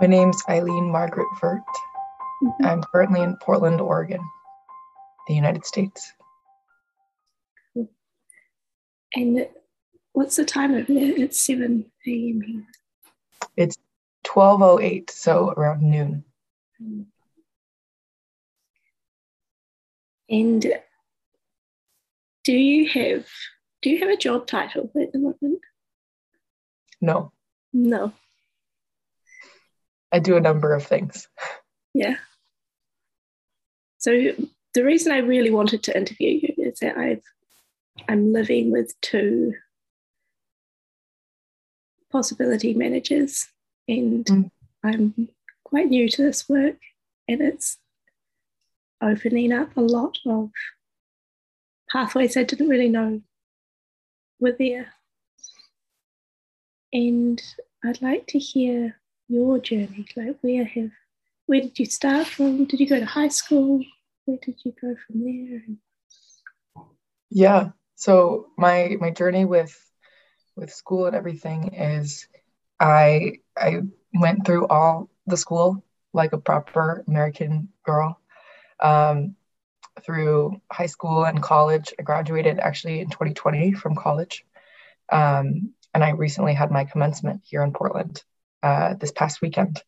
My name's Eileen Margaret Vert. Mhm. I'm currently in Portland, Oregon, the United States. And what's the time over there? It's 7 a.m. here. It's 12:08, so around noon. And do you have do you have a job title at the moment? No, No. I do a number of things. Yeah. So the reason I really wanted to interview you is that I've I'm living with two possibility managers and Mm. I'm quite new to this work and it's opening up a lot of pathways I didn't really know were there. And I'd like to hear your journey. Like where have where did you start from? Did you go to high school? Where did you go from there? Yeah. So my my journey with with school and everything is I I went through all the school like a proper American girl. Um, through high school and college. I graduated actually in 2020 from college. Um, and I recently had my commencement here in Portland uh, this past weekend.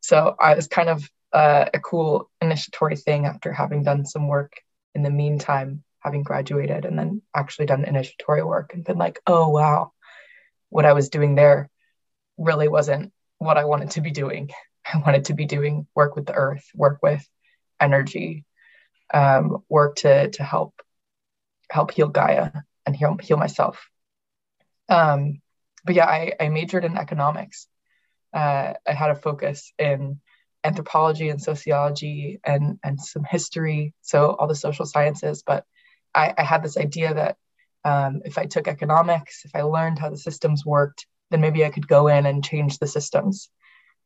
So I was kind of uh, a cool initiatory thing after having done some work in the meantime, having graduated and then actually done initiatory work and been like, oh, wow, what I was doing there really wasn't what I wanted to be doing. I wanted to be doing work with the earth, work with energy, um, work to to help help heal Gaia and heal heal myself. Um, but yeah, I, I majored in economics. Uh, I had a focus in anthropology and sociology and and some history, so all the social sciences. But I, I had this idea that um, if I took economics, if I learned how the systems worked, then maybe I could go in and change the systems.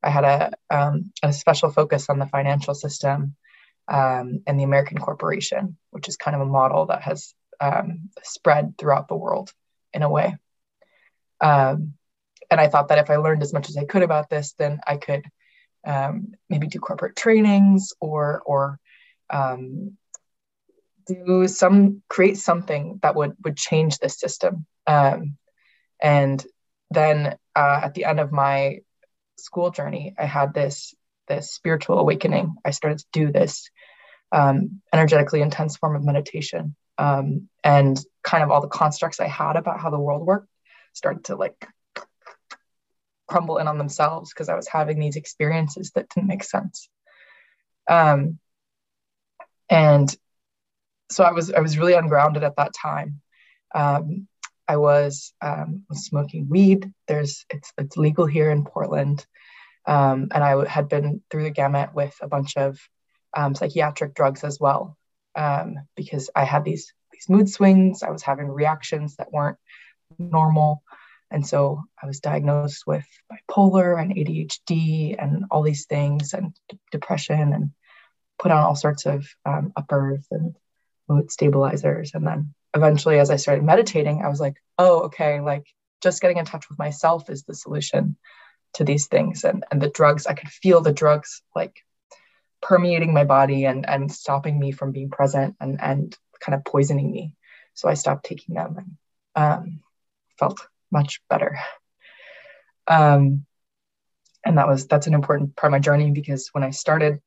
I had a, um, a special focus on the financial system um, and the American corporation, which is kind of a model that has um, spread throughout the world in a way. Um, and I thought that if I learned as much as I could about this, then I could um, maybe do corporate trainings or or um, do some create something that would would change this system. Um, and then uh, at the end of my school journey, I had this this spiritual awakening. I started to do this um, energetically intense form of meditation, um, and kind of all the constructs I had about how the world worked started to like crumble in on themselves because I was having these experiences that didn't make sense. Um, and so I was I was really ungrounded at that time. Um, I was, um, smoking weed. There's it's it's legal here in Portland. Um, and I had been through the gamut with a bunch of um, psychiatric drugs as well, um, because I had these these mood swings. I was having reactions that weren't normal, and so I was diagnosed with bipolar and ADHD and all these things, and d- depression, and put on all sorts of um, uppers and mood stabilizers. And then eventually, as I started meditating, I was like, oh, okay, like just getting in touch with myself is the solution to these things and and the drugs i could feel the drugs like permeating my body and and stopping me from being present and and kind of poisoning me so i stopped taking them and um, felt much better um, and that was that's an important part of my journey because when i started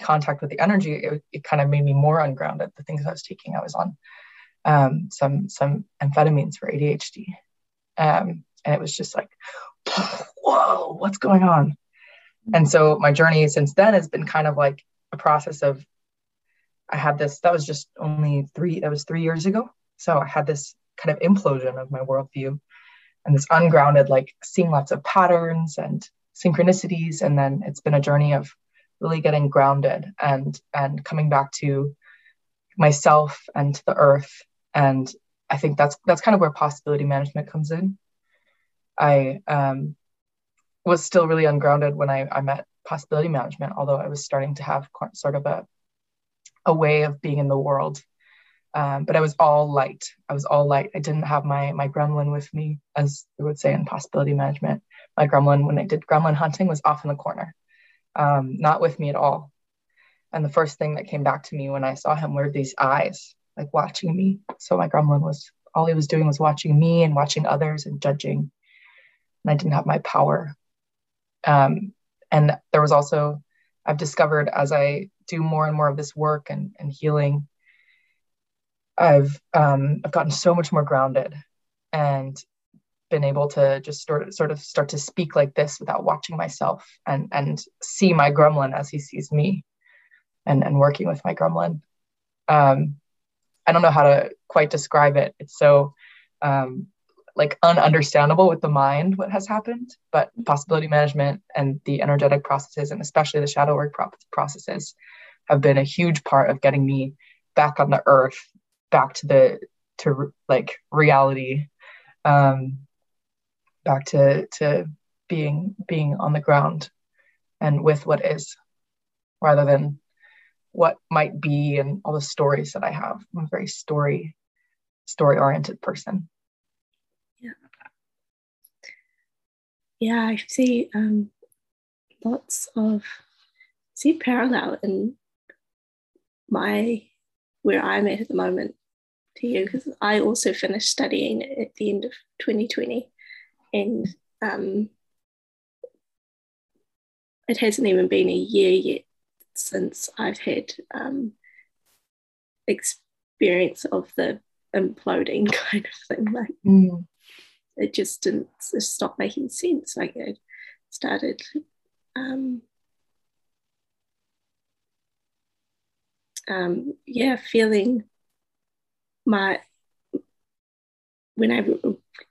contact with the energy it, it kind of made me more ungrounded the things i was taking i was on um, some some amphetamines for adhd um, and it was just like whoa, what's going on? And so my journey since then has been kind of like a process of I had this, that was just only three, that was three years ago. So I had this kind of implosion of my worldview and this ungrounded, like seeing lots of patterns and synchronicities. And then it's been a journey of really getting grounded and and coming back to myself and to the earth. And I think that's that's kind of where possibility management comes in. I um, was still really ungrounded when I, I met possibility management, although I was starting to have sort of a, a way of being in the world. Um, but I was all light. I was all light. I didn't have my my gremlin with me, as they would say in possibility management. My gremlin, when I did gremlin hunting, was off in the corner. um, not with me at all. And the first thing that came back to me when I saw him were these eyes, like watching me. So my gremlin was all he was doing was watching me and watching others and judging. And I didn't have my power. Um, and there was also, I've discovered as I do more and more of this work and, and healing, I've um, I've gotten so much more grounded and been able to just sort of, sort of start to speak like this without watching myself and and see my gremlin as he sees me and and working with my gremlin. Um, i don't know how to quite describe it. It's so um, like ununderstandable with the mind what has happened but possibility management and the energetic processes and especially the shadow work pro- processes have been a huge part of getting me back on the earth back to the to like reality um back to to being being on the ground and with what is rather than what might be and all the stories that I have. I'm a very story story oriented person. Yeah. Yeah, I see um, lots of see parallel in my where I'm at at the moment to you because I also finished studying at the end of 2020 and um, it hasn't even been a year yet since I've had um, experience of the imploding kind of thing. Like mm. it just didn't stop making sense. Like it started um, um, yeah, feeling my when I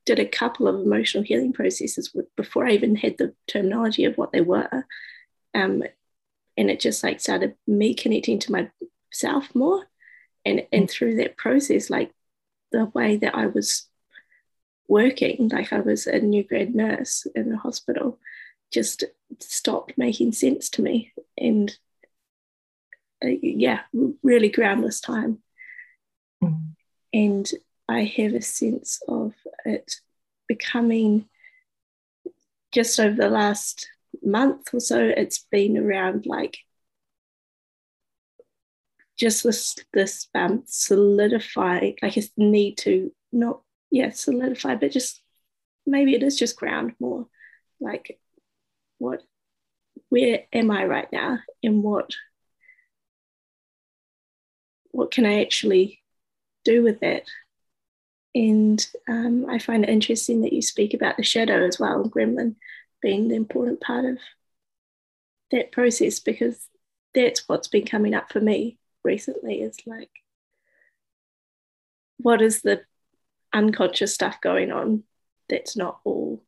did a couple of emotional healing processes before I even had the terminology of what they were. Um, and it just like started me connecting to myself more. And, and mm. through that process, like the way that I was working, like I was a new grad nurse in the hospital, just stopped making sense to me. And uh, yeah, really groundless time. Mm. And I have a sense of it becoming just over the last month or so, it's been around like just this this um solidify like a need to not yeah solidify but just maybe it is just ground more like what where am i right now and what what can i actually do with that and um, I find it interesting that you speak about the shadow as well, gremlin being the important part of that process because that's what's been coming up for me recently is like, what is the unconscious stuff going on that's not all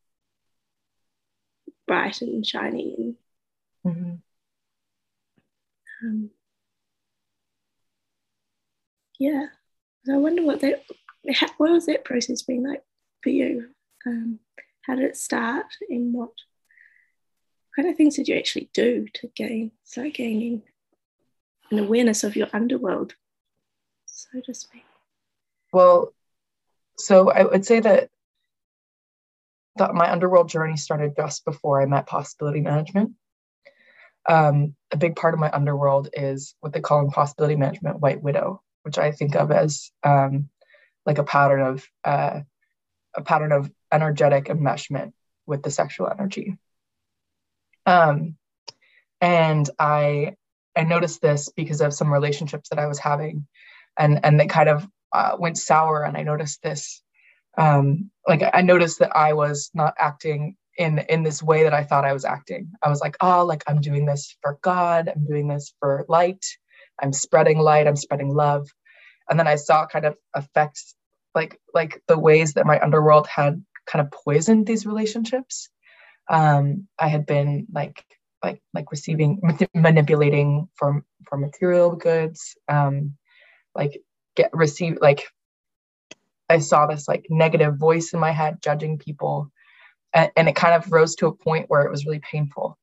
bright and shiny and mm-hmm. um, yeah so i wonder what that what was that process been like for you? Um, how did it start and what kind of things did you actually do to gain, start gaining an awareness of your underworld, so to speak? Well, so I would say that that my underworld journey started just before I met possibility management. Um, a big part of my underworld is what they call in possibility management white widow, which I think of as um, like a pattern of uh, a pattern of energetic enmeshment with the sexual energy. Um, and I I noticed this because of some relationships that I was having, and and they kind of uh, went sour. And I noticed this, um, like I noticed that I was not acting in in this way that I thought I was acting. I was like, oh, like I'm doing this for God. I'm doing this for light. I'm spreading light. I'm spreading love and then I saw kind of effects like like the ways that my underworld had kind of poisoned these relationships. Um, I had been like like like receiving manipulating for for material goods, um, like get receive like I saw this like negative voice in my head judging people, and, and it kind of rose to a point where it was really painful,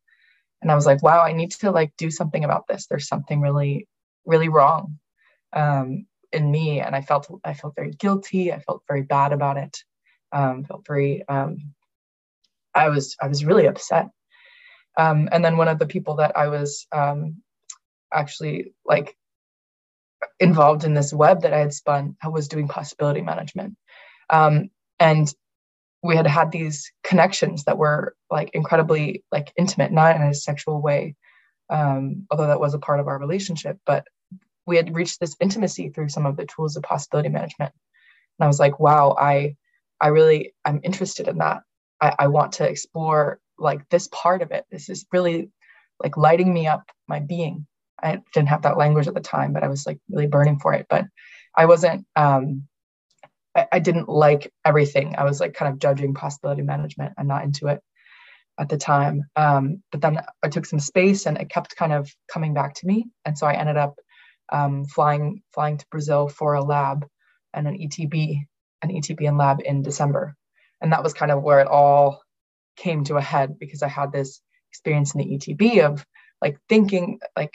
and I was like, wow, I need to like do something about this. There's something really really wrong. Um, in me and i felt i felt very guilty i felt very bad about it um, felt very um, i was i was really upset Um, and then one of the people that I was um, actually like involved in this web that I had spun, I was doing possibility management. And we had had these connections that were like incredibly like intimate, not in a sexual way, um, although that was a part of our relationship, but we had reached this intimacy through some of the tools of possibility management. And I was like, wow, I I really I'm interested in that. I, I want to explore like this part of it. This is really like lighting me up my being. I didn't have that language at the time, but I was like really burning for it. But I wasn't um I, didn't like everything. I was like kind of judging possibility management. I'm not into it at the time. Um, but then I took some space and it kept kind of coming back to me. And so I ended up um, flying flying to Brazil for a lab and an ETB, an ETB and lab in December. And that was kind of where it all came to a head because I had this experience in the ETB of like thinking like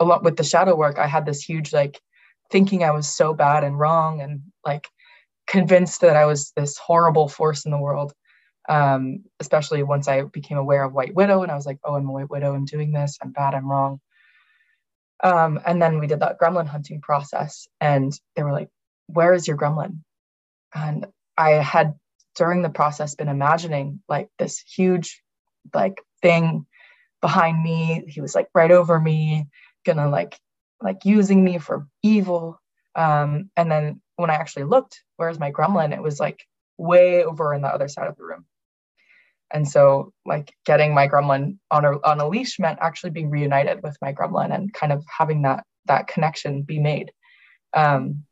a lot with the shadow work, I had this huge like thinking I was so bad and wrong and like convinced that I was this horrible force in the world. Um, especially once I became aware of White Widow and I was like, oh, I'm a White Widow, I'm doing this, I'm bad, I'm wrong. Um, and then we did that gremlin hunting process and they were like, where is your gremlin? And I had during the process been imagining like this huge like thing behind me. He was like right over me, gonna like like using me for evil. Um, and then when I actually looked, where's my gremlin? It was like way over in the other side of the room. And so, like getting my gremlin on a on a leash meant actually being reunited with my gremlin and kind of having that that connection be made. Um,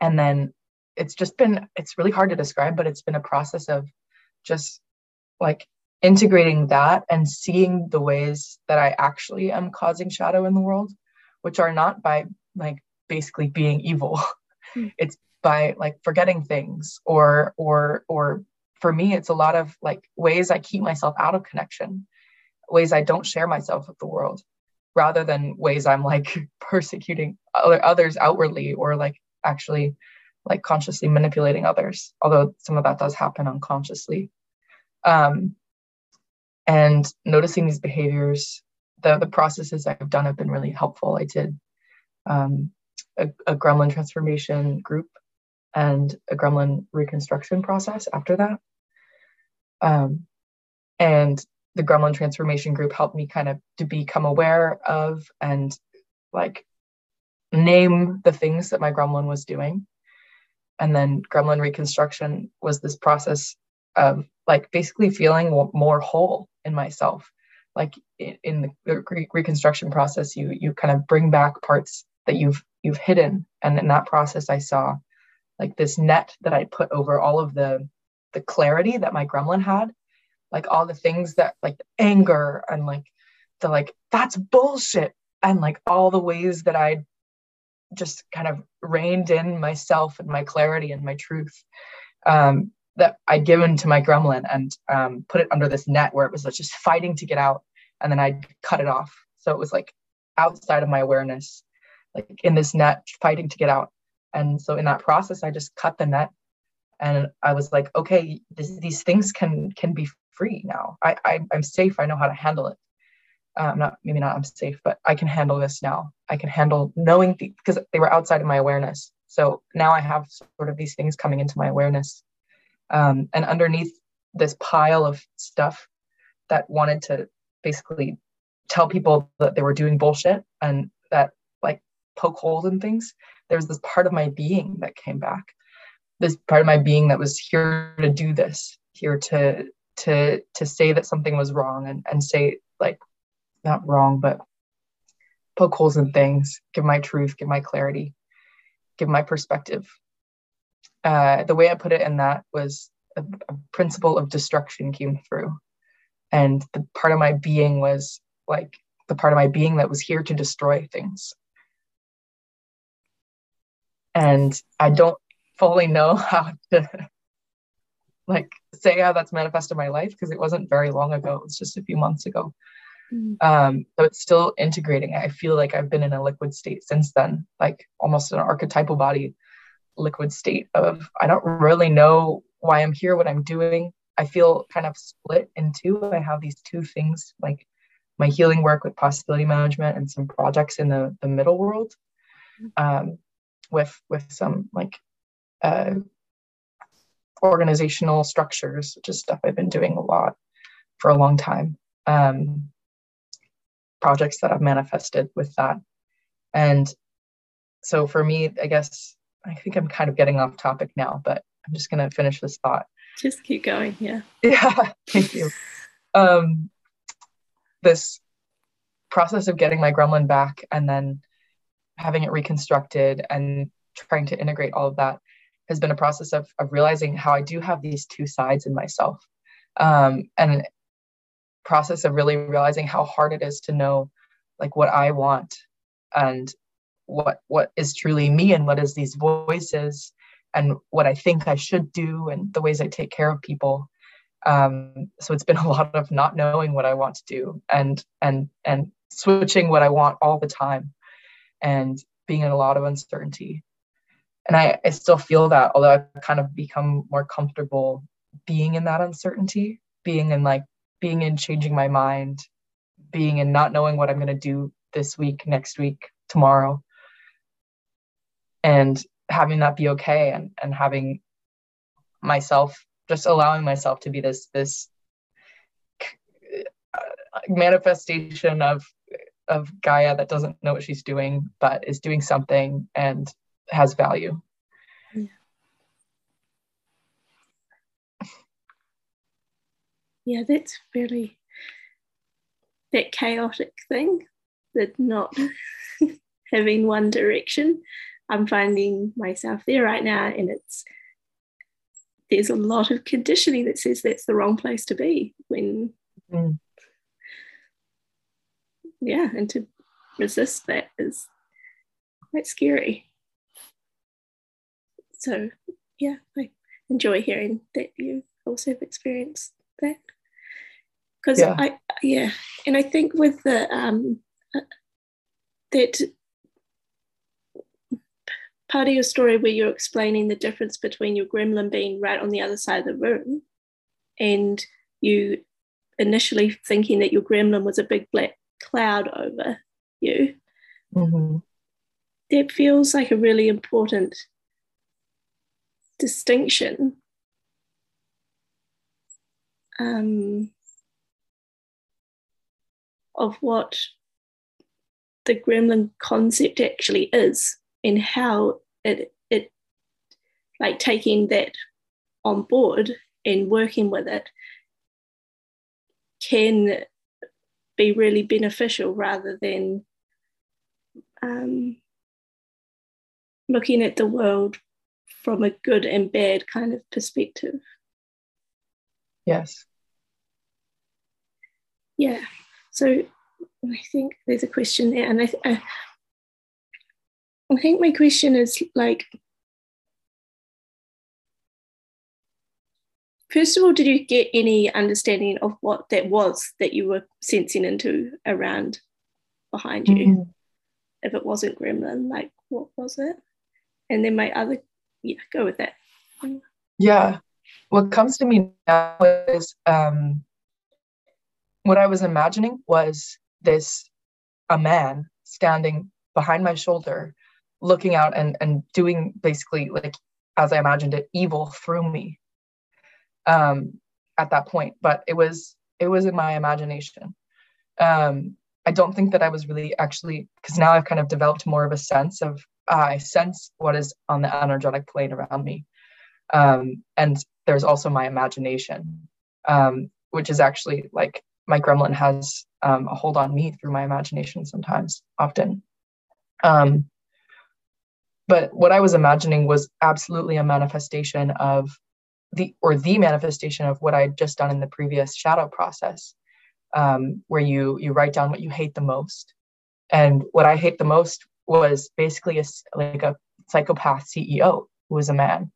and then it's just been it's really hard to describe, but it's been a process of just like integrating that and seeing the ways that I actually am causing shadow in the world, which are not by like basically being evil. Mm. It's by like forgetting things or or or for me it's a lot of like ways I keep myself out of connection, ways I don't share myself with the world rather than ways I'm like persecuting other others outwardly or like actually like consciously manipulating others, although some of that does happen unconsciously. Um, and noticing these behaviors, the, the processes I've done have been really helpful. I did um, a, a gremlin transformation group and a gremlin reconstruction process after that. Um, and the gremlin transformation group helped me kind of to become aware of and like name the things that my gremlin was doing. And then gremlin reconstruction was this process of like basically feeling more whole in myself. Like in the reconstruction process you you kind of bring back parts that you've you've hidden. And in that process i saw like this net that i put over all of the the clarity that my gremlin had like all the things that like anger and like the like that's bullshit and like all the ways that i just kind of reined in myself and my clarity and my truth um, that I'd given to my gremlin and um, put it under this net where it was just fighting to get out. And then I'd cut it off. So it was like outside of my awareness, like in this net fighting to get out. And so in that process, I just cut the net and I was like, okay, this, these things can can be free now. I, I I'm safe. I know how to handle it um, not maybe not I'm safe, but I can handle this now. I can handle knowing because they were outside of my awareness. So now I have sort of these things coming into my awareness, um, and underneath this pile of stuff that wanted to basically tell people that they were doing bullshit and that like poke holes in things. There's this part of my being that came back. This part of my being that was here to do this, here to to to say that something was wrong and and say like not wrong, but poke holes in things, give my truth, give my clarity, give my perspective. Uh, the way I put it in that was a, a principle of destruction came through. And the part of my being was like the part of my being that was here to destroy things. And I don't fully know how to like say how that's manifested my life because it wasn't very long ago. It was just a few months ago. Mm. Um, so it's still integrating. I feel like I've been in a liquid state since then, like almost an archetypal body liquid state of I don't really know why I'm here, what I'm doing. I feel kind of split in two. I have these two things like my healing work with possibility management and some projects in the, the middle world um, with with some like uh, organizational structures, which is stuff I've been doing a lot for a long time. Um, projects that I've manifested with that. And so for me, I guess I think I'm kind of getting off topic now, but I'm just going to finish this thought. Just keep going. Yeah. Yeah. Thank you. Um, this process of getting my gremlin back and then having it reconstructed and trying to integrate all of that has been a process of, of realizing how I do have these two sides in myself. Um, and process of really realizing how hard it is to know like what I want and what what is truly me and what is these voices and what I think I should do and the ways I take care of people. Um, so it's been a lot of not knowing what I want to do and and and switching what I want all the time and being in a lot of uncertainty. And I, I still feel that, although I've kind of become more comfortable being in that uncertainty, being in like being in changing my mind, being in not knowing what I'm going to do this week, next week, tomorrow. And having that be okay and, and having myself just allowing myself to be this this uh, manifestation of of Gaia that doesn't know what she's doing but is doing something and has value. Yeah, yeah that's really that chaotic thing that not having one direction. I'm finding myself there right now, and it's there's a lot of conditioning that says that's the wrong place to be when mm. yeah and to resist that is quite scary so yeah i enjoy hearing that you also have experienced that because yeah. i yeah and i think with the um uh, that part of your story where you're explaining the difference between your gremlin being right on the other side of the room and you initially thinking that your gremlin was a big black cloud over you. Mm-hmm. That feels like a really important distinction. Um, of what the gremlin concept actually is and how it it like taking that on board and working with it can be really beneficial rather than um, looking at the world from a good and bad kind of perspective. Yes. Yeah. So I think there's a question there, and I, I I think my question is like, first of all, did you get any understanding of what that was that you were sensing into around behind you? Mm-hmm. If it wasn't gremlin, like what was it? And then my other, yeah, go with that. Yeah. What comes to me now is um, what I was imagining was this a man standing behind my shoulder looking out and and doing basically like as I imagined it, evil through me um, at that point. But it was it was in my imagination. Um, I don't think that I was really actually because now I've kind of developed more of a sense of I sense what is on the energetic plane around me, um, and there's also my imagination, um, which is actually like my gremlin has um, a hold on me through my imagination sometimes, often. Um, but what I was imagining was absolutely a manifestation of the or the manifestation of what I had just done in the previous shadow process, um, where you you write down what you hate the most, and what I hate the most was basically a like a psychopath CEO who is a man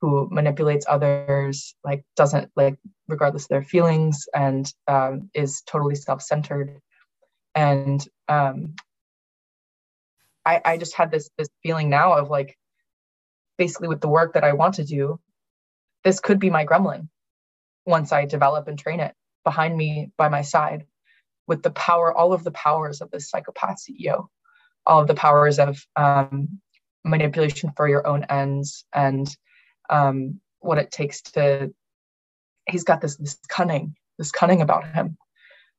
who manipulates others, like doesn't like regardless of their feelings, and um, is totally self-centered, and um, I, I just had this this feeling now of like basically with the work that I want to do, this could be my gremlin once I develop and train it behind me by my side. with the power, all of the powers of this psychopath CEO, all of the powers of um, manipulation for your own ends and um, what it takes to. He's got this this cunning, this cunning about him,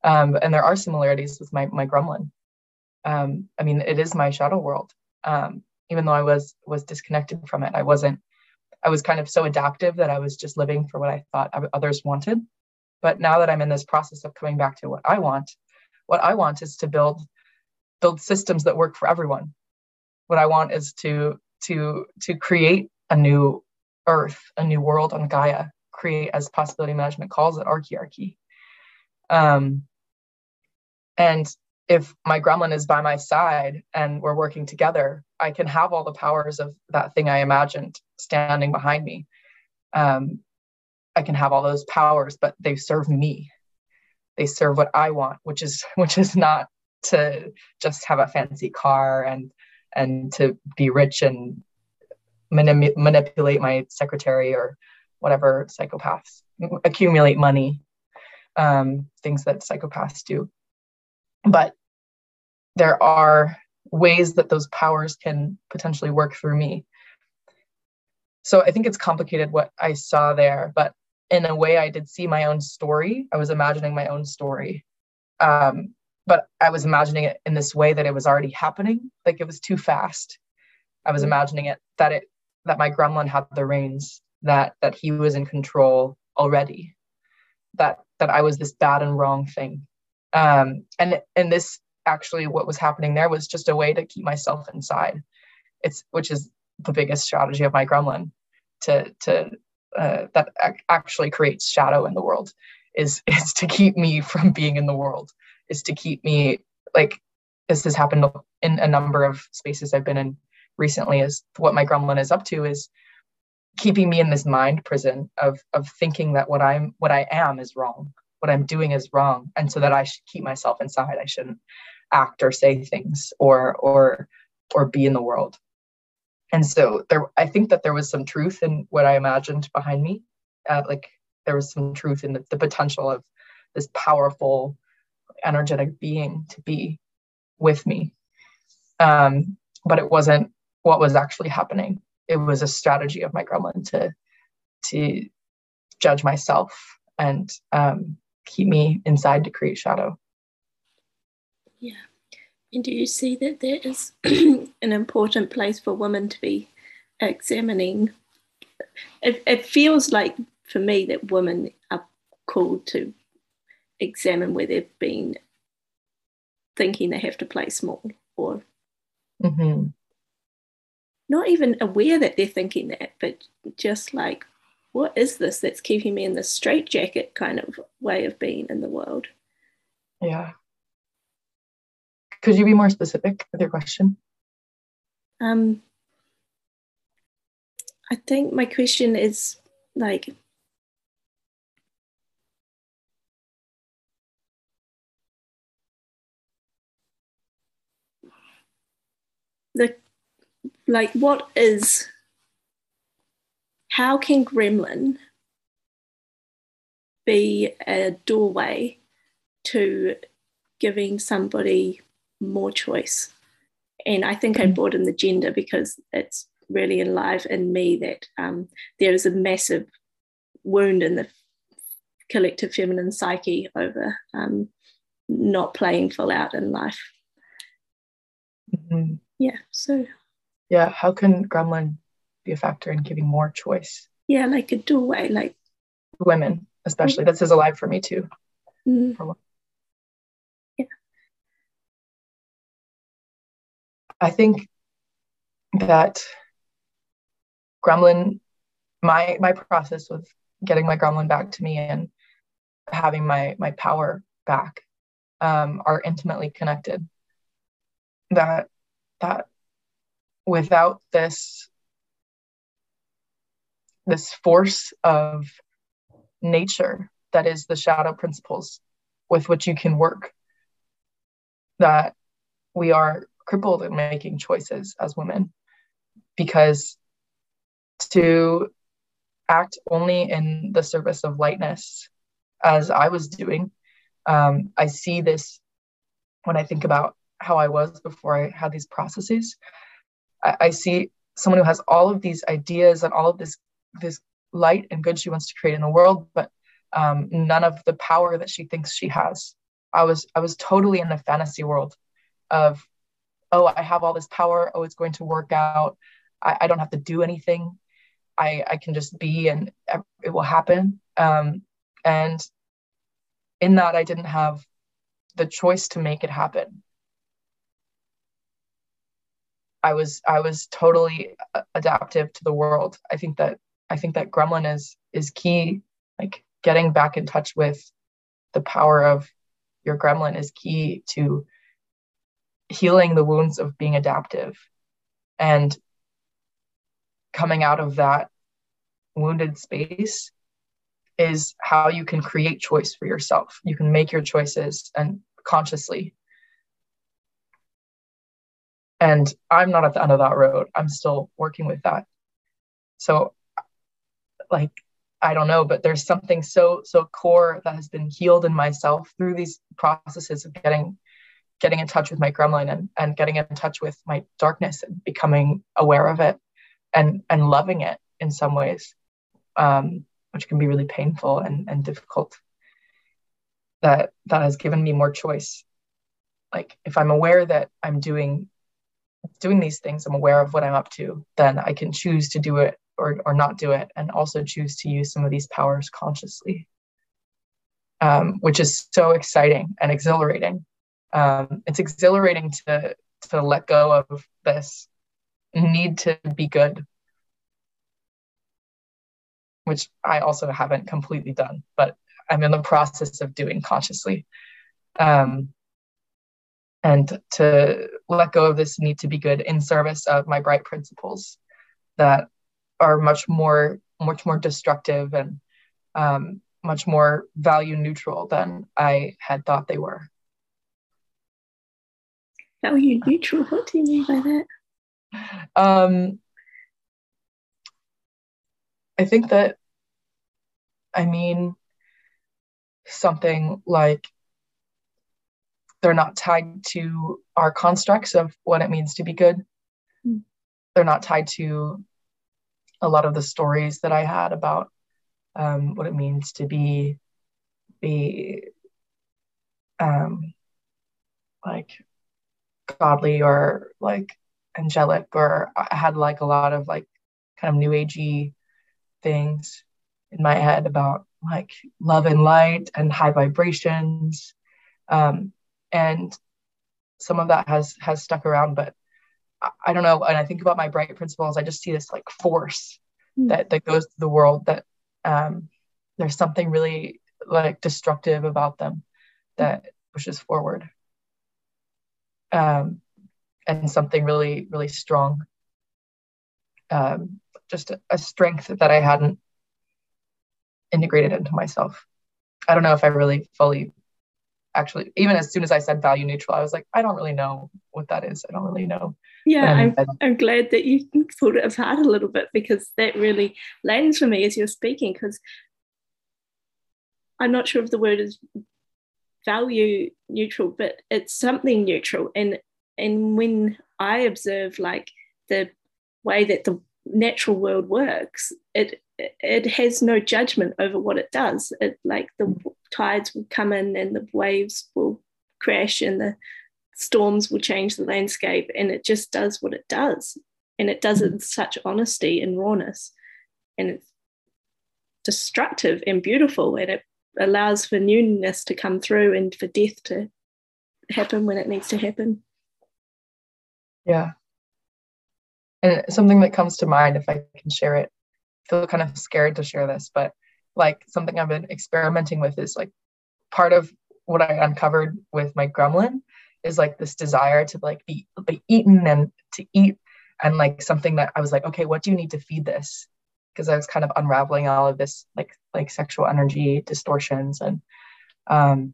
um, and there are similarities with my my gremlin. Um, I mean, it is my shadow world. Um, even though I was was disconnected from it, I wasn't. I was kind of so adaptive that I was just living for what I thought others wanted. But now that I'm in this process of coming back to what I want, what I want is to build build systems that work for everyone. What I want is to to to create a new earth, a new world on Gaia, create as possibility management calls it archiarchy. Um, and if my gremlin is by my side and we're working together, I can have all the powers of that thing I imagined standing behind me. Um, I can have all those powers, but they serve me. They serve what I want, which is which is not to just have a fancy car and and to be rich and manipulate my secretary or whatever psychopaths accumulate money um, things that psychopaths do. But there are ways that those powers can potentially work through me. So i think it's complicated what i saw there but in a way i did see my own story. I was imagining my own story. Um, but i was imagining it in this way that it was already happening. Like it was too fast. I was mm. imagining it that it that my gremlin had the reins that that he was in control already that that i was this bad and wrong thing. Um and and this actually what was happening there was just a way to keep myself inside. It's which is the biggest strategy of my gremlin to to uh, that ac- actually creates shadow in the world is is to keep me from being in the world is to keep me like this has happened in a number of spaces I've been in recently is what my gremlin is up to is keeping me in this mind prison of of thinking that what I'm what I am is wrong, what I'm doing is wrong, and so that I should keep myself inside. I shouldn't act or say things or or or be in the world. And so there, I think that there was some truth in what I imagined behind me. Uh, like there was some truth in the, the potential of this powerful energetic being to be with me. Um, but it wasn't what was actually happening. It was a strategy of my gremlin to to judge myself and um, keep me inside to create shadow. Yeah. And do you see that there is an important place for women to be examining? It, it feels like for me that women are called to examine where they've been thinking they have to play small or mm-hmm. not even aware that they're thinking that, but just like, what is this that's keeping me in this straitjacket kind of way of being in the world? Yeah. Could you be more specific with your question? Um, I think my question is like, the like what is how can gremlin be a doorway to giving somebody more choice? And i think i mm. brought in the gender because it's really alive in me that um, there is a massive wound in the collective feminine psyche over um, not playing full out in life. Mm-hmm yeah so yeah how can gremlin be a factor in giving more choice? Yeah like a doorway like women especially. Mm-hmm. this is alive for me too. Mm-hmm. yeah. I think that gremlin my my process with getting my gremlin back to me and having my my power back um, are intimately connected. That that without this this force of nature that is the shadow principles with which you can work that we are crippled in making choices as women. Because to act only in the service of lightness as i was doing Um, I see this when I think about how I was before I had these processes. I, I see someone who has all of these ideas and all of this this light and good she wants to create in the world, but um, none of the power that she thinks she has. I was I was totally in the fantasy world of, oh, I have all this power. Oh, it's going to work out. I, I don't have to do anything. I I can just be and it will happen. Um, and in that, I didn't have the choice to make it happen. I was I was totally uh, adaptive to the world. I think that I think that gremlin is is key. Like getting back in touch with the power of your gremlin is key to healing the wounds of being adaptive and coming out of that wounded space is how you can create choice for yourself. You can make your choices and consciously. And I'm not at the end of that road. I'm still working with that. So like I don't know, but there's something so so core that has been healed in myself through these processes of getting getting in touch with my gremlin and, and getting in touch with my darkness and becoming aware of it and and loving it in some ways um, which can be really painful and, and difficult that that has given me more choice like if i'm aware that i'm doing doing these things i'm aware of what i'm up to then i can choose to do it or, or not do it and also choose to use some of these powers consciously. Um, which is so exciting and exhilarating. Um, it's exhilarating to to let go of this need to be good which i also haven't completely done but i'm in the process of doing consciously. Um, and to let go of this need to be good in service of my bright principles that are much more much more destructive and um, much more value neutral than I had thought they were. Value neutral? What do you mean by that? Um, I think that, I mean, something like they're not tied to our constructs of what it means to be good. Mm. They're not tied to a lot of the stories that I had about um, what it means to be be um, like godly or like angelic or I had like a lot of like kind of new agey things in my head about like love and light and high vibrations um, and some of that has has stuck around but I don't know. And I think about my bright principles, I just see this like force mm. that that goes to the world that um, there's something really like destructive about them that pushes forward. Um, and something really, really strong. Um, just a, a strength that I hadn't integrated into myself. I don't know if I really fully actually even as soon as I said value neutral, I was like, I don't really know what that is. I don't really know. Yeah, um, I'm, I'm glad that you pulled it apart a little bit because that really lands for me as you're speaking because I'm not sure if the word is value neutral, but it's something neutral. And and when I observe like the way that the natural world works, it it has no judgment over what it does. It like the tides will come in and the waves will crash and the storms will change the landscape and it just does what it does. And it does it in such honesty and rawness. And it's destructive and beautiful and it allows for newness to come through and for death to happen when it needs to happen. Yeah. And something that comes to mind if i can share it feel kind of scared to share this but like something i've been experimenting with is like part of what I uncovered with my gremlin is like this desire to like be, be eaten and to eat and like something that I was like, okay, what do you need to feed this? Because I was kind of unraveling all of this like like sexual energy distortions and um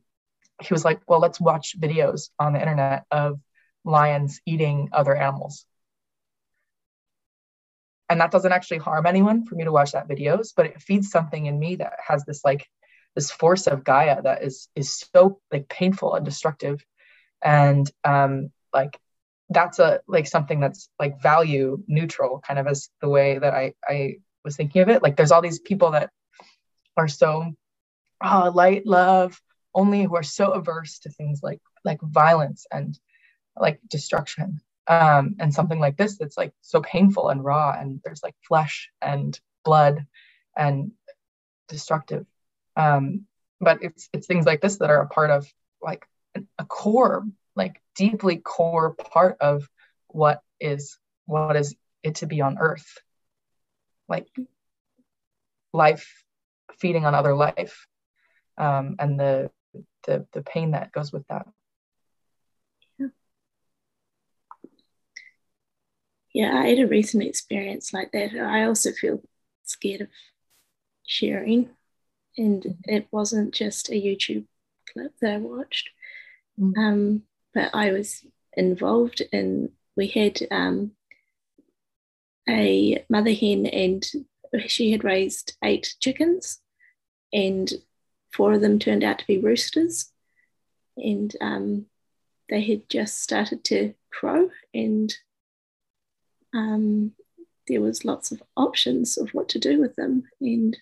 he was like, well, let's watch videos on the internet of lions eating other animals. And that doesn't actually harm anyone for me to watch that videos, but it feeds something in me that has this like this force of gaia that is is so like painful and destructive. And um like that's a like something that's like value neutral kind of as the way that i i was thinking of it. Like there's all these people that are so oh, light love only who are so averse to things like like violence and like destruction um and something like this that's like so painful and raw and there's like flesh and blood and destructive. Um but it's it's things like this that are a part of like a core like deeply core part of what is what is it to be on earth. Like life feeding on other life. Um, and the, the the pain that goes with that yeah i had a recent experience like that i also feel scared of sharing and mm-hmm. it wasn't just a youtube clip that i watched mm-hmm. um, but I was involved in, we had um, a mother hen and she had raised eight chickens and four of them turned out to be roosters and um, they had just started to crow and um, there was lots of options of what to do with them and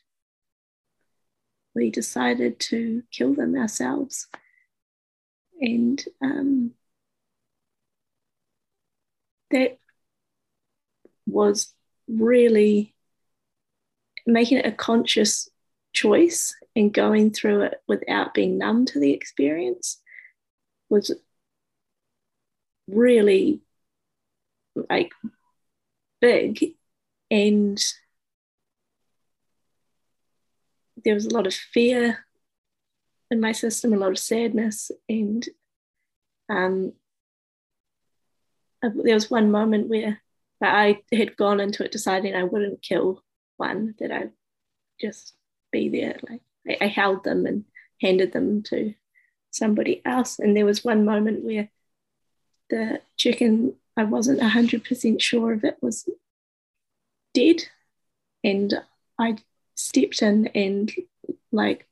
we decided to kill them ourselves. And um, that was really making it a conscious choice and going through it without being numb to the experience was really like big and there was a lot of fear in my system, a lot of sadness. And um, there was one moment where I had gone into it deciding I wouldn't kill one, that I'd just be there. Like I, I held them and handed them to somebody else. And there was one moment where the chicken, I wasn't 100% sure if it was dead. And I stepped in and like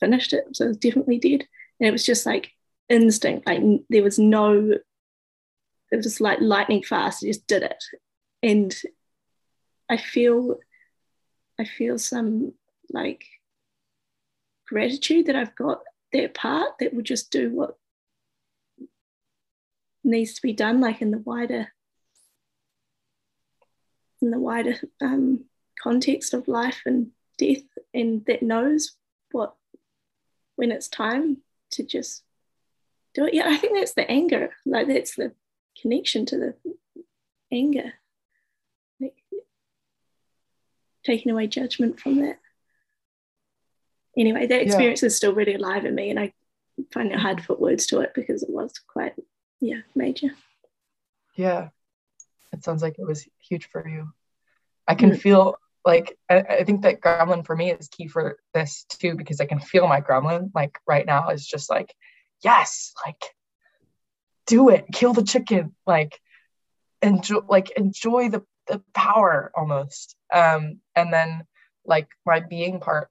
finished it. So it was definitely dead. And it was just like instinct. Like there was no, it was just like lightning fast. I just did it. And I feel, I feel some like gratitude that I've got that part that would just do what needs to be done, like in the wider, in the wider um, context of life and death, and that knows what when it's time to just do it. Yeah, I think that's the anger. Like that's the connection to the anger. Like taking away judgment from that. Anyway, that experience yeah. is still really alive in me, and I find it hard to put words to it because it was quite, yeah, major. Yeah, it sounds like it was huge for you. I can mm. feel like I, I, think that gremlin for me is key for this too because i can feel my gremlin like right now is just like yes like do it kill the chicken like enjoy like enjoy the the power almost um and then like my being part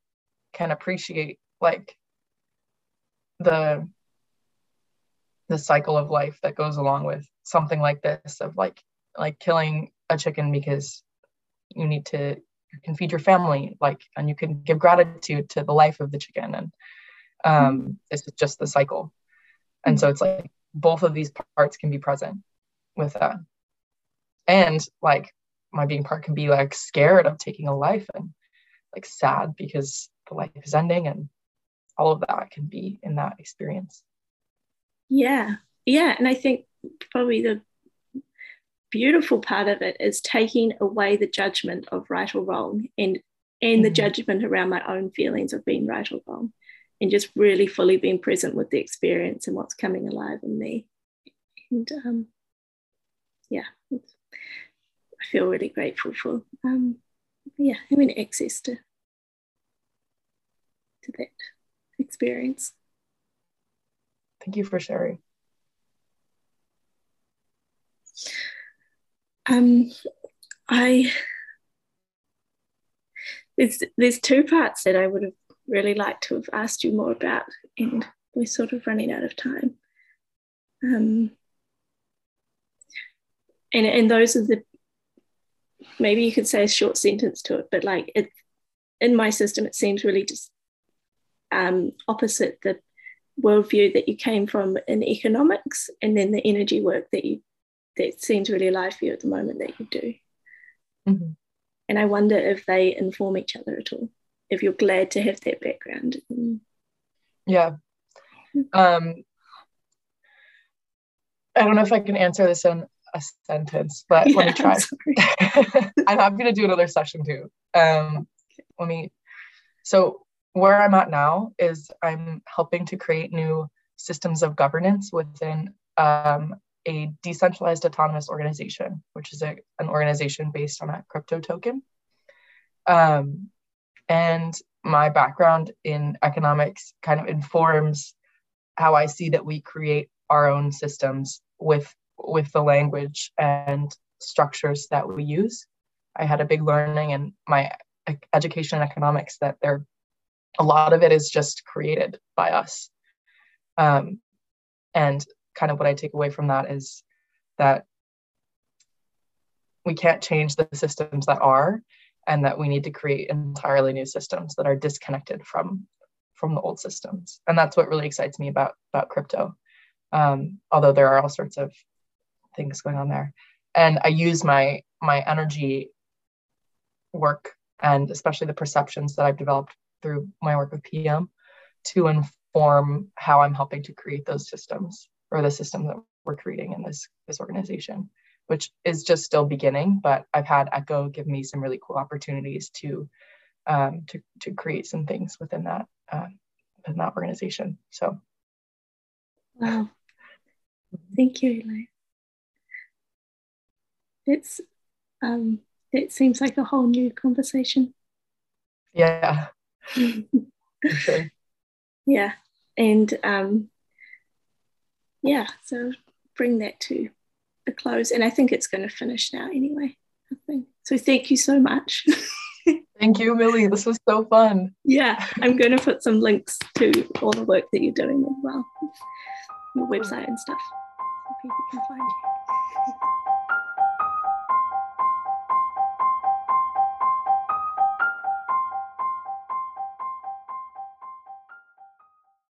can appreciate like the the cycle of life that goes along with something like this of like like killing a chicken because you need to you can feed your family like and you can give gratitude to the life of the chicken. And um it's just the cycle. And so it's like both of these parts can be present with that and like my being part can be like scared of taking a life and like sad because the life is ending and all of that can be in that experience yeah. Yeah. And i think probably the beautiful part of it is taking away the judgment of right or wrong and and mm-hmm. the judgment around my own feelings of being right or wrong and just really fully being present with the experience and what's coming alive in me. And um, yeah i feel really grateful for um, yeah having access to to that experience thank you for sharing um, I there's there's two parts that I would have really liked to have asked you more about, and we're sort of running out of time. Um, and and those are the maybe you could say a short sentence to it, but like it in my system, it seems really just um, opposite the worldview that you came from in economics, and then the energy work that you that seems really alive for you at the moment that you do. Mm-hmm. And I wonder if they inform each other at all. If you're glad to have that background. Yeah. Um, I don't know if I can answer this in a sentence, but yeah, let me try. I'm, I'm happy to do another session too. Um, let me. So where I'm at now is I'm helping to create new systems of governance within um, a decentralized autonomous organization, which is a, an organization based on a crypto token. Um, and my background in economics kind of informs how I see that we create our own systems with with the language and structures that we use. I had a big learning in my education in economics that there a lot of it is just created by us. Um, and kind of what I take away from that is that we can't change the systems that are and that we need to create entirely new systems that are disconnected from from the old systems. And that's what really excites me about about crypto. Um, although there are all sorts of things going on there. And i use my my energy work and especially the perceptions that i've developed through my work with pm to inform how i'm helping to create those systems or the system that we're creating in this this organization which is just still beginning but i've had echo give me some really cool opportunities to um, to, to create some things within that uh, within that organization. So. Wow. Thank you Eli. it's um it seems like a whole new conversation. Yeah sure. yeah and um yeah, so bring that to a close. And I think it's going to finish now anyway. I think. So thank you so much. thank you, Millie. This was so fun. Yeah, I'm going to put some links to all the work that you're doing as well, your website and stuff, so people can find you.